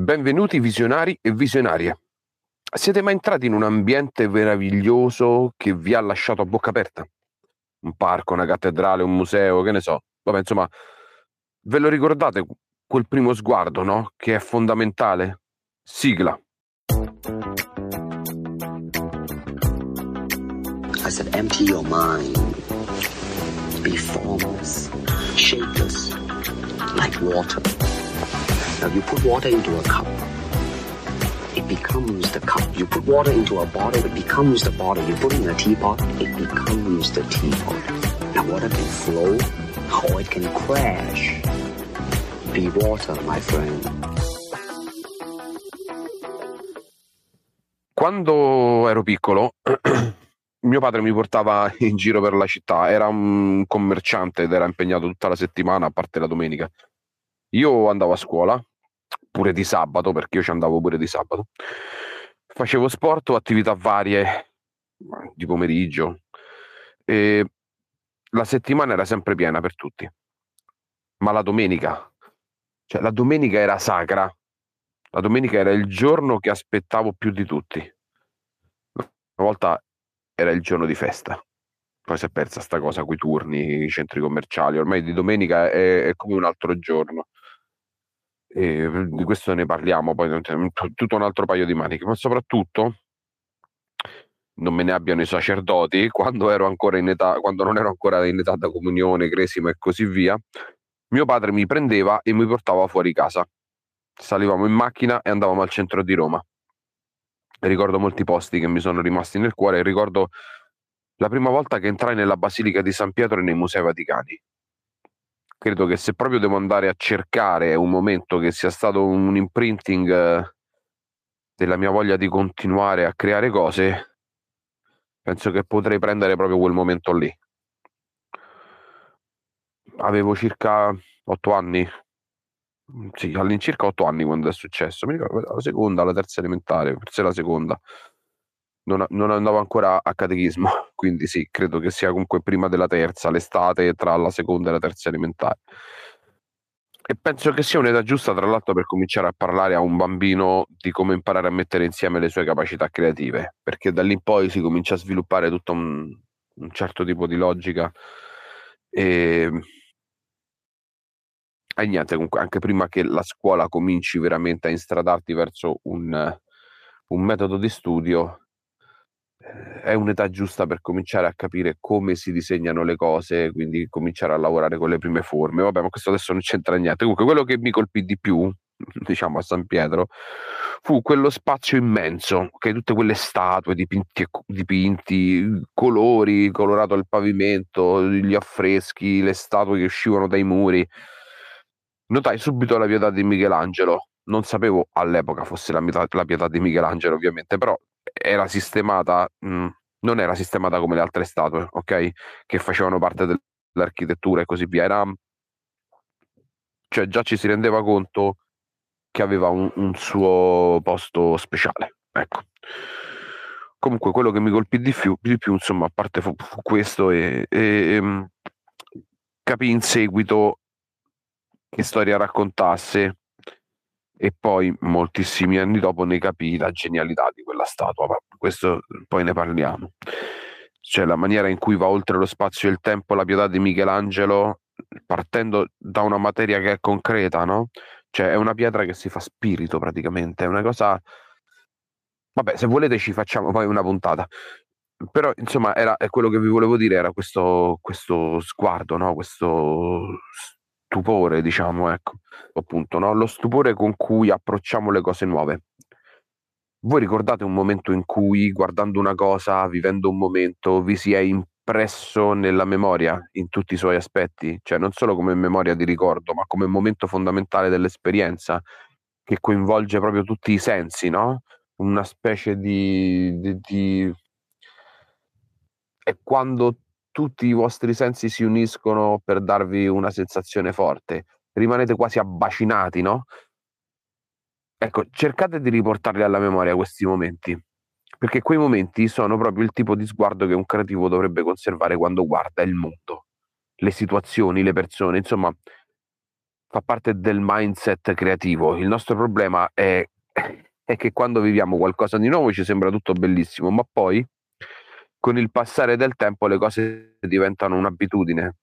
Benvenuti visionari e visionarie. Siete mai entrati in un ambiente meraviglioso che vi ha lasciato a bocca aperta? Un parco, una cattedrale, un museo, che ne so. Vabbè, insomma, ve lo ricordate quel primo sguardo, no? Che è fondamentale? Sigla. I said, empty your mind. Be formless, shapeless, like water. Now you put water into a cup, it becomes the cup. You put water into a bottle, it becomes the bottle. You put it in a teapot, it becomes the teapot. Now water can flow or it can crash. Be water, my friend. Quando ero piccolo, mio padre mi portava in giro per la città, era un commerciante ed era impegnato tutta la settimana, a parte la domenica. Io andavo a scuola, pure di sabato, perché io ci andavo pure di sabato. Facevo sport o attività varie di pomeriggio e la settimana era sempre piena per tutti. Ma la domenica, cioè la domenica era sacra. La domenica era il giorno che aspettavo più di tutti. Una volta era il giorno di festa. Poi si è persa sta cosa, quei turni, i centri commerciali. Ormai di domenica è, è come un altro giorno e di questo ne parliamo poi tutto un altro paio di maniche, ma soprattutto non me ne abbiano i sacerdoti quando ero ancora in età, quando non ero ancora in età da comunione, cresima e così via. Mio padre mi prendeva e mi portava fuori casa. Salivamo in macchina e andavamo al centro di Roma. Ricordo molti posti che mi sono rimasti nel cuore. Ricordo la prima volta che entrai nella Basilica di San Pietro e nei Musei Vaticani credo che se proprio devo andare a cercare un momento che sia stato un imprinting eh, della mia voglia di continuare a creare cose, penso che potrei prendere proprio quel momento lì. Avevo circa otto anni, sì, all'incirca otto anni quando è successo, mi ricordo la seconda, la terza elementare, forse la seconda. Non, non, andavo ancora a catechismo, quindi sì, credo che sia comunque prima della terza, l'estate tra la seconda e la terza elementare. E penso che sia un'età giusta, tra l'altro, per cominciare a parlare a un bambino di come imparare a mettere insieme le sue capacità creative, perché da lì in poi si comincia a sviluppare tutto un, un certo tipo di logica. E, e niente, comunque, anche prima che la scuola cominci veramente a instradarti verso un, un metodo di studio, è un'età giusta per cominciare a capire come si disegnano le cose, quindi cominciare a lavorare con le prime forme. Vabbè, ma questo adesso non c'entra niente. Comunque, quello che mi colpì di più, diciamo a San Pietro, fu quello spazio immenso, che tutte quelle statue dipinti, dipinti, colori, colorato il pavimento, gli affreschi, le statue che uscivano dai muri. Notai subito la pietà di Michelangelo. Non sapevo all'epoca fosse la, metà, la pietà di Michelangelo, ovviamente, però era sistemata, mh, non era sistemata come le altre statue, ok? Che facevano parte dell'architettura e così via. Era, cioè già ci si rendeva conto che aveva un, un suo posto speciale, ecco. Comunque quello che mi colpì di più, di più insomma, a parte fu, fu questo e, e, e mm, capì in seguito che storia raccontasse e poi moltissimi anni dopo ne capì la genialità di quella statua, ma questo poi ne parliamo. Cioè la maniera in cui va oltre lo spazio e il tempo la pietà di Michelangelo, partendo da una materia che è concreta, no? Cioè è una pietra che si fa spirito praticamente, è una cosa... Vabbè, se volete ci facciamo poi una puntata. Però, insomma, era, quello che vi volevo dire era questo, questo sguardo, no? questo stupore, diciamo, ecco, appunto, no? lo stupore con cui approcciamo le cose nuove. Voi ricordate un momento in cui, guardando una cosa, vivendo un momento, vi si è impresso nella memoria in tutti i suoi aspetti? Cioè, non solo come memoria di ricordo, ma come momento fondamentale dell'esperienza che coinvolge proprio tutti i sensi, no? Una specie di, di, di... è quando tutti i vostri sensi si uniscono per darvi una sensazione forte, rimanete quasi abbacinati, no? Ecco, cercate di riportarli alla memoria questi momenti, perché quei momenti sono proprio il tipo di sguardo che un creativo dovrebbe conservare quando guarda il mondo, le situazioni, le persone, insomma, fa parte del mindset creativo. Il nostro problema è, è che quando viviamo qualcosa di nuovo ci sembra tutto bellissimo, ma poi con il passare del tempo le cose diventano un'abitudine.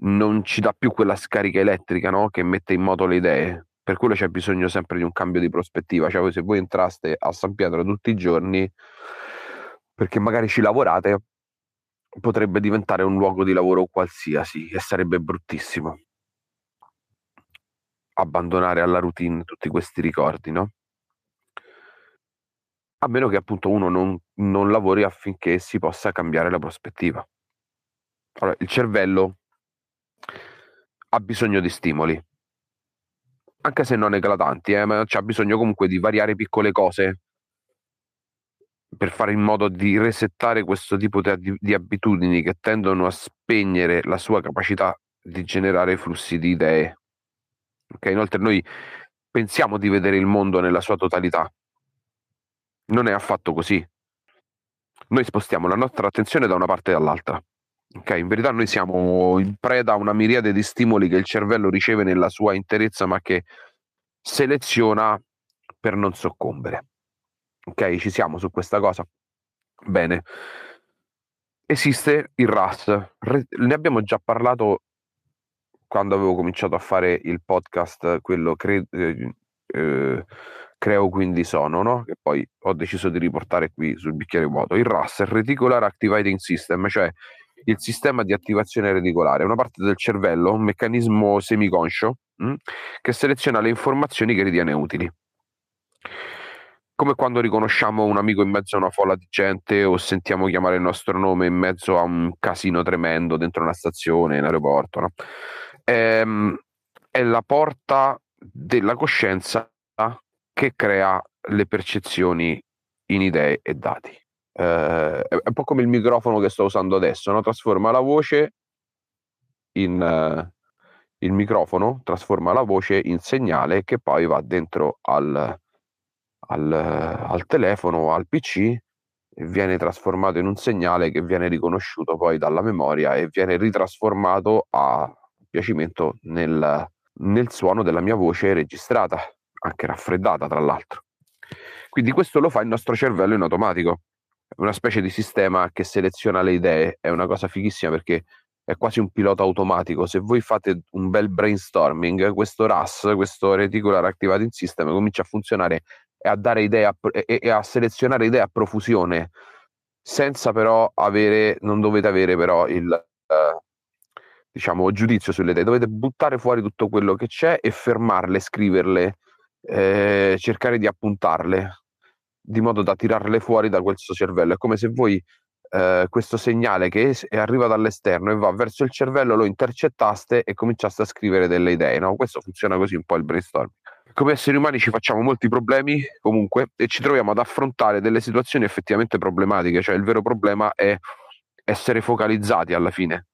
Non ci dà più quella scarica elettrica no? che mette in moto le idee. Per quello c'è bisogno sempre di un cambio di prospettiva. Cioè, se voi entraste a San Pietro tutti i giorni, perché magari ci lavorate, potrebbe diventare un luogo di lavoro qualsiasi e sarebbe bruttissimo abbandonare alla routine tutti questi ricordi, no? A meno che appunto uno non, non lavori affinché si possa cambiare la prospettiva. Allora, il cervello ha bisogno di stimoli, anche se non eclatanti, eh, ma ha bisogno comunque di variare piccole cose per fare in modo di resettare questo tipo di, di, abitudini che tendono a spegnere la sua capacità di generare flussi di idee. Okay? Inoltre noi pensiamo di vedere il mondo nella sua totalità. Non è affatto così. Noi spostiamo la nostra attenzione da una parte all'altra. Okay? In verità noi siamo in preda a una miriade di stimoli che il cervello riceve nella sua interezza, ma che seleziona per non soccombere. Ok, ci siamo su questa cosa? Bene. Esiste il RAS, ne abbiamo già parlato quando avevo cominciato a fare il podcast, quello cre- eh, eh, Creo quindi sono, no? che poi ho deciso di riportare qui sul bicchiere vuoto. Il RAS, il Reticular Activating System, cioè il sistema di attivazione reticolare, una parte del cervello, un meccanismo semiconscio mh, mm, che seleziona le informazioni che ritiene utili come quando riconosciamo un amico in mezzo a una folla di gente o sentiamo chiamare il nostro nome in mezzo a un casino tremendo dentro una stazione, in aeroporto. No? Ehm, è la porta della coscienza che crea le percezioni in idee e dati. Eh, è un po' come il microfono che sto usando adesso, no? trasforma la voce in... Uh, il microfono trasforma la voce in segnale che poi va dentro al, al, al telefono al PC e viene trasformato in un segnale che viene riconosciuto poi dalla memoria e viene ritrasformato a piacimento nel, nel suono della mia voce registrata, anche raffreddata tra l'altro. Quindi questo lo fa il nostro cervello in automatico, è una specie di sistema che seleziona le idee, è una cosa fighissima perché è quasi un pilota automatico. Se voi fate un bel brainstorming, questo RAS, questo Reticular Activating System, comincia a funzionare e a dare idee a, e, e, a selezionare idee a profusione, senza però avere, non dovete avere però il eh, diciamo giudizio sulle idee, dovete buttare fuori tutto quello che c'è e fermarle, scriverle, eh, cercare di appuntarle di modo da tirarle fuori da questo cervello. È come se voi eh, questo segnale che es- arriva dall'esterno e va verso il cervello lo intercettaste e cominciaste a scrivere delle idee. No? Questo funziona così un po' il brainstorming come esseri umani ci facciamo molti problemi comunque e ci troviamo ad affrontare delle situazioni effettivamente problematiche, cioè il vero problema è essere focalizzati alla fine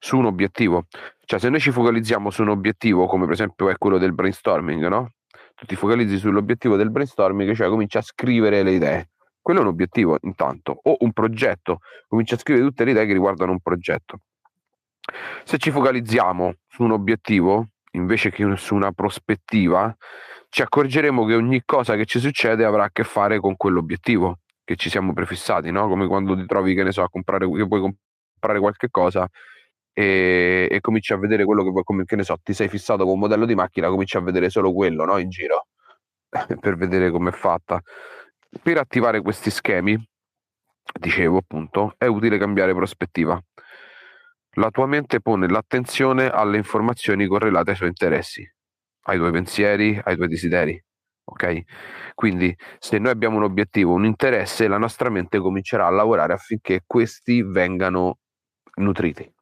su un obiettivo. Cioè se noi ci focalizziamo su un obiettivo, come per esempio è quello del brainstorming, no? Tu ti focalizzi sull'obiettivo del brainstorming, cioè cominci a scrivere le idee. Quello è un obiettivo intanto, o un progetto, cominci a scrivere tutte le idee che riguardano un progetto. Se ci focalizziamo su un obiettivo, invece che su una prospettiva, ci accorgeremo che ogni cosa che ci succede avrà a che fare con quell'obiettivo che ci siamo prefissati, no? Come quando ti trovi, che ne so, a comprare, che puoi comprare qualche cosa e, e cominci a vedere quello che come, che ne so, ti sei fissato con un modello di macchina, cominci a vedere solo quello, no? In giro, per vedere com'è fatta. Per attivare questi schemi, dicevo appunto, è utile cambiare prospettiva. La tua mente pone l'attenzione alle informazioni correlate ai suoi interessi, ai tuoi pensieri, ai tuoi desideri. Ok? Quindi se noi abbiamo un obiettivo, un interesse, la nostra mente comincerà a lavorare affinché questi vengano nutriti.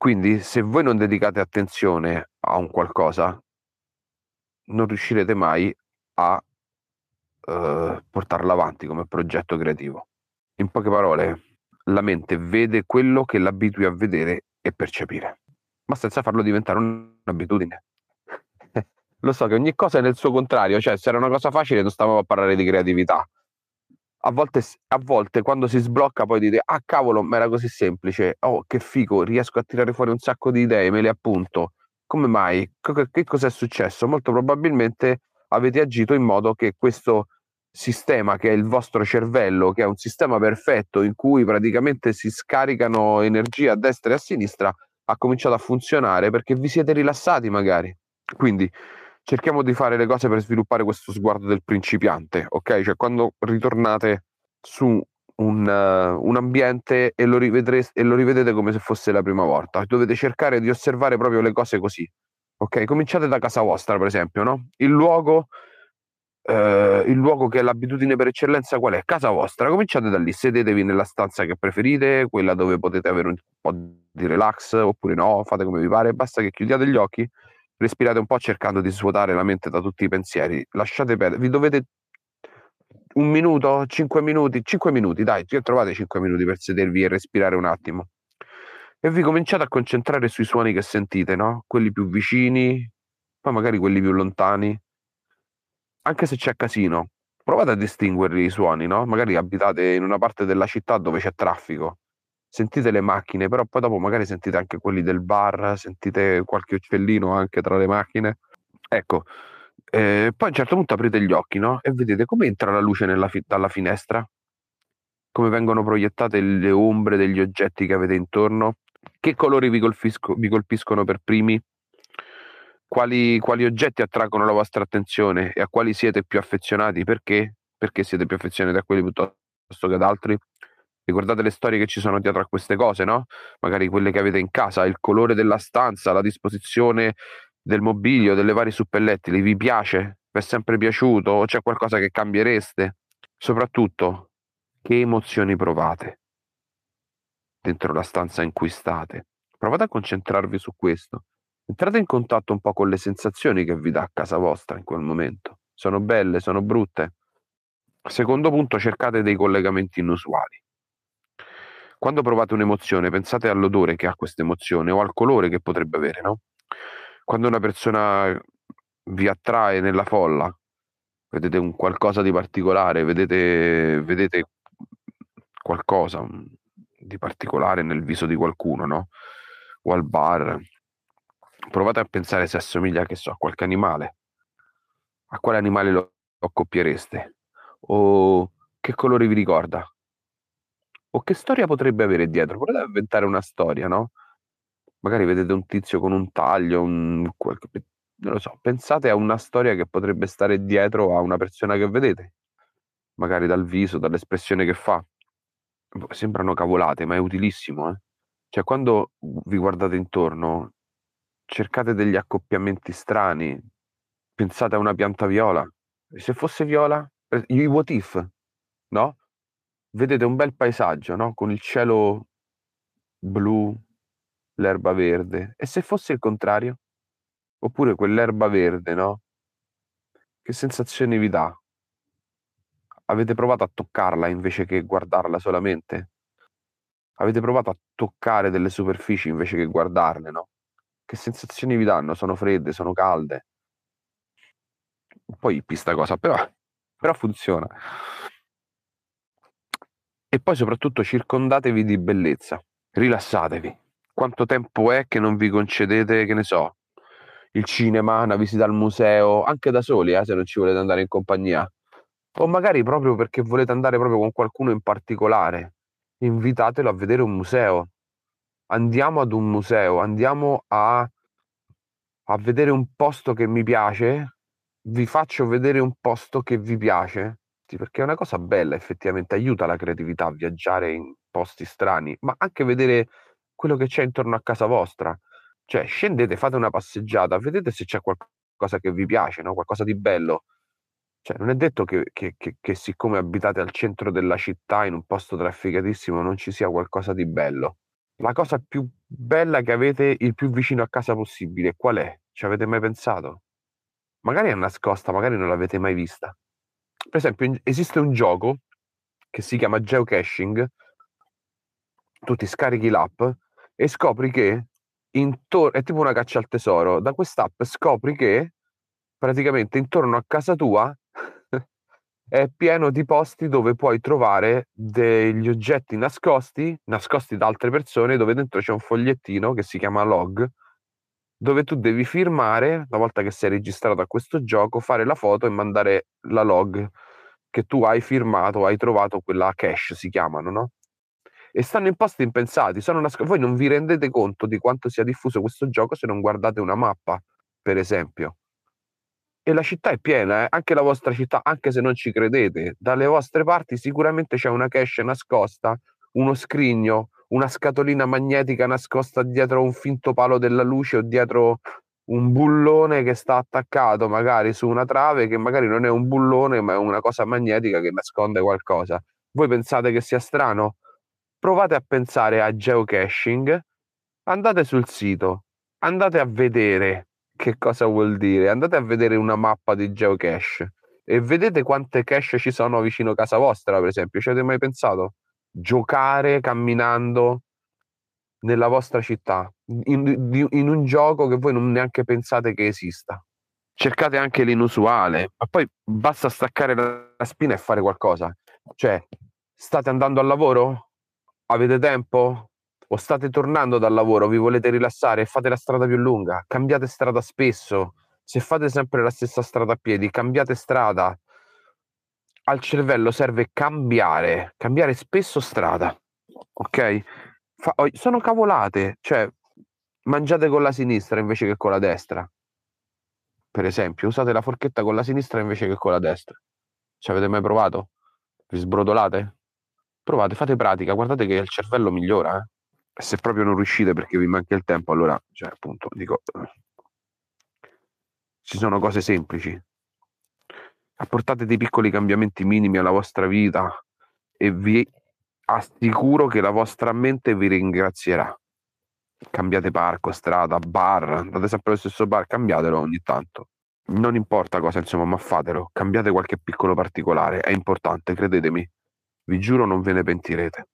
Quindi se voi non dedicate attenzione a un qualcosa, non riuscirete mai a uh, portarlo avanti come progetto creativo. In poche parole, la mente vede quello che l'abitui a vedere e percepire, ma senza farlo diventare un'abitudine. Lo so che ogni cosa è nel suo contrario, cioè se era una cosa facile non stavamo a parlare di creatività. A volte, a volte quando si sblocca poi dite, ah cavolo, ma era così semplice, oh che figo, riesco a tirare fuori un sacco di idee, me le appunto. Come mai? Che cosa è successo? Molto probabilmente avete agito in modo che questo sistema che è il vostro cervello, che è un sistema perfetto in cui praticamente si scaricano energia a destra e a sinistra, ha cominciato a funzionare perché vi siete rilassati magari. Quindi cerchiamo di fare le cose per sviluppare questo sguardo del principiante, ok? Cioè quando ritornate su un, uh, un ambiente e lo, e lo rivedete come se fosse la prima volta, dovete cercare di osservare proprio le cose così. Ok, cominciate da casa vostra, per esempio, no? Il luogo eh, il luogo che è l'abitudine per eccellenza qual è? Casa vostra, cominciate da lì, sedetevi nella stanza che preferite, quella dove potete avere un po' di relax oppure no, fate come vi pare, basta che chiudiate gli occhi, respirate un po' cercando di svuotare la mente da tutti i pensieri, lasciate perdere, vi dovete un minuto, cinque minuti, cinque minuti, dai, trovate cinque minuti per sedervi e respirare un attimo. E vi cominciate a concentrare sui suoni che sentite, no? Quelli più vicini, poi magari quelli più lontani anche se c'è casino, provate a distinguere i suoni, no? Magari abitate in una parte della città dove c'è traffico, sentite le macchine, però poi dopo magari sentite anche quelli del bar, sentite qualche uccellino anche tra le macchine. Ecco, eh, poi a un certo punto aprite gli occhi, no? E vedete come entra la luce fi- dalla finestra, come vengono proiettate le ombre degli oggetti che avete intorno, che colori vi, colpisco- vi colpiscono per primi, quali, quali, oggetti attraggono la vostra attenzione e a quali siete più affezionati? Perché? Perché siete più affezionati a quelli piuttosto che ad altri? Ricordate le storie che ci sono dietro a queste cose, no? Magari quelle che avete in casa, il colore della stanza, la disposizione del mobilio, delle varie suppellettili, vi piace? Vi è sempre piaciuto? O c'è qualcosa che cambiereste? Soprattutto, che emozioni provate dentro la stanza in cui state? Provate a concentrarvi su questo Entrate in contatto un po' con le sensazioni che vi dà a casa vostra in quel momento. Sono belle, sono brutte. Secondo punto, cercate dei collegamenti inusuali. Quando provate un'emozione, pensate all'odore che ha questa emozione o al colore che potrebbe avere, no? Quando una persona vi attrae nella folla, vedete un qualcosa di particolare, vedete, vedete qualcosa di particolare nel viso di qualcuno, no? O al bar, provate a pensare se assomiglia, che so, a qualche animale. A quale animale lo accoppiereste? O che colore vi ricorda? O che storia potrebbe avere dietro? A inventare una storia, no? Magari vedete un tizio con un taglio, un qualche... non lo so, pensate a una storia che potrebbe stare dietro a una persona che vedete, magari dal viso, dall'espressione che fa. Sembrano cavolate, ma è utilissimo, eh? Cioè, quando vi guardate intorno, cercate degli accoppiamenti strani, pensate a una pianta viola. Se fosse viola, i what if, no? Vedete un bel paesaggio, no? Con il cielo blu, l'erba verde. E se fosse il contrario? Oppure quell'erba verde, no? Che sensazioni vi dà? Avete provato a toccarla invece che guardarla solamente? Avete provato a toccare delle superfici invece che guardarle, no? che sensazioni vi danno? Sono fredde, sono calde? Un po' hippie sta cosa, però, però funziona. E poi soprattutto circondatevi di bellezza, rilassatevi. Quanto tempo è che non vi concedete, che ne so, il cinema, una visita al museo, anche da soli, eh, se non ci volete andare in compagnia. O magari proprio perché volete andare proprio con qualcuno in particolare, invitatelo a vedere un museo, andiamo ad un museo, andiamo a, a vedere un posto che mi piace, vi faccio vedere un posto che vi piace, sì, perché è una cosa bella effettivamente, aiuta la creatività a viaggiare in posti strani, ma anche vedere quello che c'è intorno a casa vostra. Cioè, scendete, fate una passeggiata, vedete se c'è qualcosa che vi piace, no? qualcosa di bello. Cioè, non è detto che, che, che, che siccome abitate al centro della città, in un posto trafficatissimo, non ci sia qualcosa di bello la cosa più bella che avete il più vicino a casa possibile, qual è? Ci avete mai pensato? Magari è nascosta, magari non l'avete mai vista. Per esempio, esiste un gioco che si chiama geocaching, tu ti scarichi l'app e scopri che intor- è tipo una caccia al tesoro. Da quest'app scopri che praticamente intorno a casa tua è pieno di posti dove puoi trovare degli oggetti nascosti, nascosti da altre persone, dove dentro c'è un fogliettino che si chiama log, dove tu devi firmare, una volta che sei registrato a questo gioco, fare la foto e mandare la log che tu hai firmato, hai trovato quella cache, si chiamano, no? E stanno in posti impensati, sono nasc- voi non vi rendete conto di quanto sia diffuso questo gioco se non guardate una mappa, per esempio. E la città è piena, eh? anche la vostra città, anche se non ci credete, dalle vostre parti sicuramente c'è una cache nascosta, uno scrigno, una scatolina magnetica nascosta dietro un finto palo della luce o dietro un bullone che sta attaccato magari su una trave che magari non è un bullone ma è una cosa magnetica che nasconde qualcosa. Voi pensate che sia strano? Provate a pensare a geocaching, andate sul sito, andate a vedere che cosa vuol dire, andate a vedere una mappa di geocache e vedete quante cache ci sono vicino casa vostra, per esempio. Ci avete mai pensato? Giocare camminando nella vostra città, in, in, un gioco che voi non neanche pensate che esista. Cercate anche l'inusuale, ma poi basta staccare la, spina e fare qualcosa. Cioè, state andando al lavoro? Avete tempo? O state tornando dal lavoro, vi volete rilassare e fate la strada più lunga? Cambiate strada spesso. Se fate sempre la stessa strada a piedi, cambiate strada. Al cervello serve cambiare, cambiare spesso strada. Ok? Fa, sono cavolate, cioè mangiate con la sinistra invece che con la destra. Per esempio, usate la forchetta con la sinistra invece che con la destra. Ci avete mai provato? Vi sbrodolate? Provate, fate pratica, guardate che il cervello migliora. Eh? Se proprio non riuscite perché vi manca il tempo, allora, cioè, appunto, dico, ci sono cose semplici. Apportate dei piccoli cambiamenti minimi alla vostra vita e vi assicuro che la vostra mente vi ringrazierà. Cambiate parco, strada, bar, andate sempre allo stesso bar, cambiatelo ogni tanto. Non importa cosa, insomma, ma fatelo. Cambiate qualche piccolo particolare, è importante, credetemi. Vi giuro non ve ne pentirete.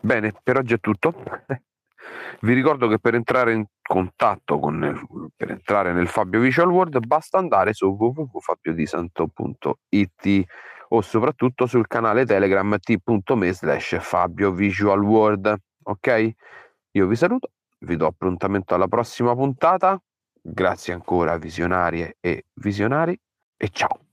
Bene, per oggi è tutto. Vi ricordo che per entrare in contatto con per entrare nel Fabio Visual World basta andare su www.fabiodisanto.it o soprattutto sul canale Telegram t.me slash Fabio Visual World. Ok? Io vi saluto, vi do appuntamento alla prossima puntata. Grazie ancora visionarie e visionari e ciao.